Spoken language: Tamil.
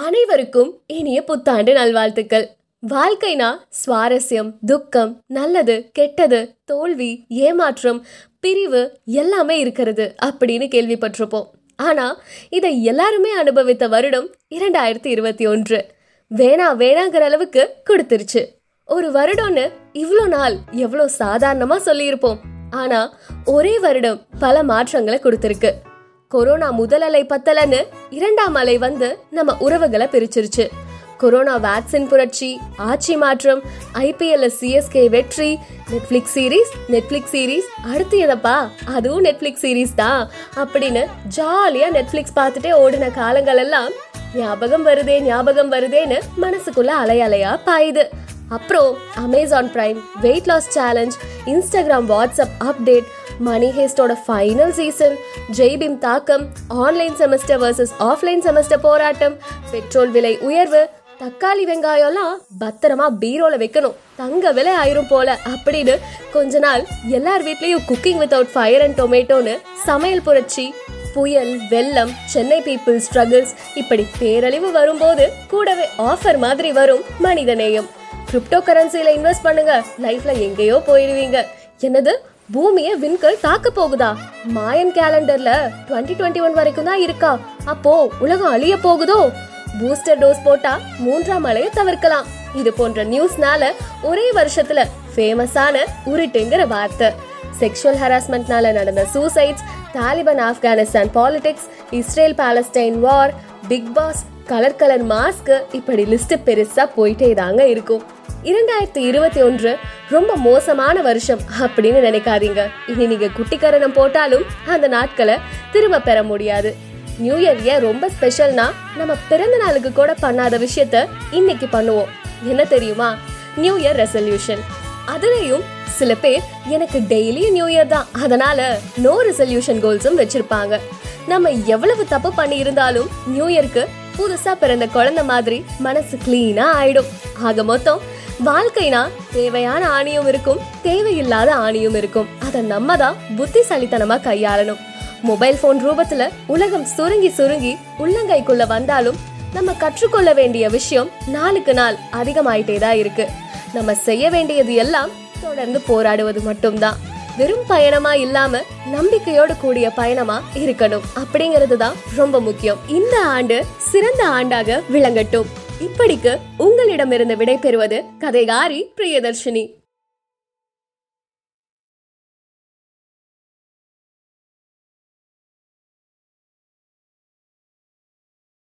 அனைவருக்கும் இனிய புத்தாண்டு நல்வாழ்த்துக்கள். வாழ்க்கைனா சுவாரஸ்யம் துக்கம் நல்லது கெட்டது தோல்வி ஏமாற்றம் பிரிவு எல்லாமே இருக்கிறது அப்படின்னு கேள்விப்பட்டிருப்போம். ஆனால் இதை எல்லாருமே அனுபவித்த வருடம் இரண்டாயிரத்தி இருபத்தி ஒன்று. வேணா வேணாங்கிற அளவுக்கு கொடுத்துருச்சு. ஒரு வருடம்னு இவ்வளோ நாள் எவ்வளோ சாதாரணமாக சொல்லியிருப்போம். ஆனால் ஒரே வருடம் பல மாற்றங்களை கொடுத்துருக்கு. கொரோனா முதல் அலை பத்தலன்னு இரண்டாம் அலை வந்து நம்ம உறவுகளை பிரிச்சிருச்சு. கொரோனா வேக்சின் புரட்சி ஆட்சி மாற்றம் ஐபிஎல்ல சிஎஸ்கே வெற்றி நெட்ஃபிளிக்ஸ் சீரீஸ் நெட்ஃபிளிக்ஸ் சீரீஸ் அடுத்து எதப்பா? அதுவும் நெட்ஃபிளிக்ஸ் சீரீஸ் தான். அப்படின்னு ஜாலியாக நெட்ஃபிளிக்ஸ் பார்த்துட்டே ஓடின காலங்கள் எல்லாம் ஞாபகம் வருதே ஞாபகம் வருதேன்னு மனசுக்குள்ள அலை அலையா பாயுது. அப்புறம் Amazon Prime weight loss challenge Instagram WhatsApp update money ஹேஸ்டோட final season Jai Bhim தாக்கம் online semester versus offline semester போராட்டம் பெட்ரோல் விலை உயர்வு தக்காளி வெங்காயம்லாம் பத்திரமா பீரோல வைக்கணும். தங்க விலை ஆயிரும் போல. அப்படின்னு கொஞ்ச நாள் எல்லார் வீட்லயும் குக்கிங் வித்தவுட் ஃபயர் அண்ட் டொமேட்டோன்னு சமையல் புரட்சி புயல் வெள்ளம் சென்னை பீப்புள் ஸ்ட்ரகிள்ஸ் இப்படி பேரழிவு வரும்போது கூடவே ஆஃபர் மாதிரி வரும் மனிதநேயம். கிரிப்டோ கரன்சியில் இன்வெஸ்ட் பண்ணுங்க லைஃப்ல எங்கேயோ போயிடுவீங்க. என்னது? பூமியை விண்கல் தாக்க போகுதா? மாயன் கேலண்டர்ல 2021 டுவெண்ட்டி ஒன் வரைக்கும் தான் இருக்கா. அப்போ உலகம் அழிய போகுதோ? பூஸ்டர் டோஸ் போட்டா மூன்றாம் அலையை தவிர்க்கலாம். இது போன்ற நியூஸ்னால ஒரே வருஷத்துல ஃபேமஸான உருட்டுங்கிற வார்த்தை. செக்ஷுவல் ஹராஸ்மெண்ட்னால நடந்த suicides Taliban Afghanistan politics Israel Palestine war Bigg Boss colour colour mask இப்படி லிஸ்ட் பெருசா போயிட்டே தாங்க இருக்கும். இரண்டாயிரத்தி இருபத்தி ஒன்று ரொம்ப மோசமான வருஷம் அப்படின்னு நினைக்காதீங்க. இனி நீங்க குட்டிக்கரணம் போட்டாலும் அந்த நாட்களை திரும்ப பெற முடியாது. நியூ இயர் ஏன் ரொம்ப ஸ்பெஷல்னா நம்ம பிறந்த நாளுக்கு கூட பண்ணாத விஷயத்த இன்னைக்கு பண்ணுவோம். என்ன தெரியுமா? நியூ இயர் ரெசல்யூஷன் அதுலேயும் சில பேர் எனக்கு டெய்லி நியூ இயர் தான். அதனால நோ ரெசல்யூஷன் கோல்ஸும் வச்சிருப்பாங்க. நம்ம எவ்வளவு தப்பு பண்ணி இருந்தாலும் நியூ இயர்க்கு புதுசா பிறந்த குழந்தை மாதிரி மனசு கிளீனா ஆயிடும். ஆக மொத்தம் வாழ்க்கைனா தேவையான ஆணியும் இருக்கும் தேவையில்லாத ஆணியும் இருக்கும். அதை நம்ம தான் புத்திசாலித்தனமா கையாளணும். மொபைல் போன் ரூபத்துல உலகம் சுருங்கி சுருங்கி உள்ளங்கைக்குள்ள வந்தாலும் நம்ம கற்றுக்கொள்ள வேண்டிய விஷயம் நாளுக்கு நாள் அதிகமாயிட்டே தான் இருக்கு. நம்ம செய்ய வேண்டியது எல்லாம் தொடர்ந்து போராடுவது மட்டும்தான். வெறும் பயணமா இல்லாம நம்பிக்கையோடு கூடிய பயணமா இருக்கணும். அப்படிங்கிறது தான் ரொம்ப முக்கியம். இந்த ஆண்டு சிறந்த ஆண்டாக விளங்கட்டும். இப்படிக்கு உங்களிடமிருந்து விடைபெறுவது கதைகாரி பிரியதர்ஷினி.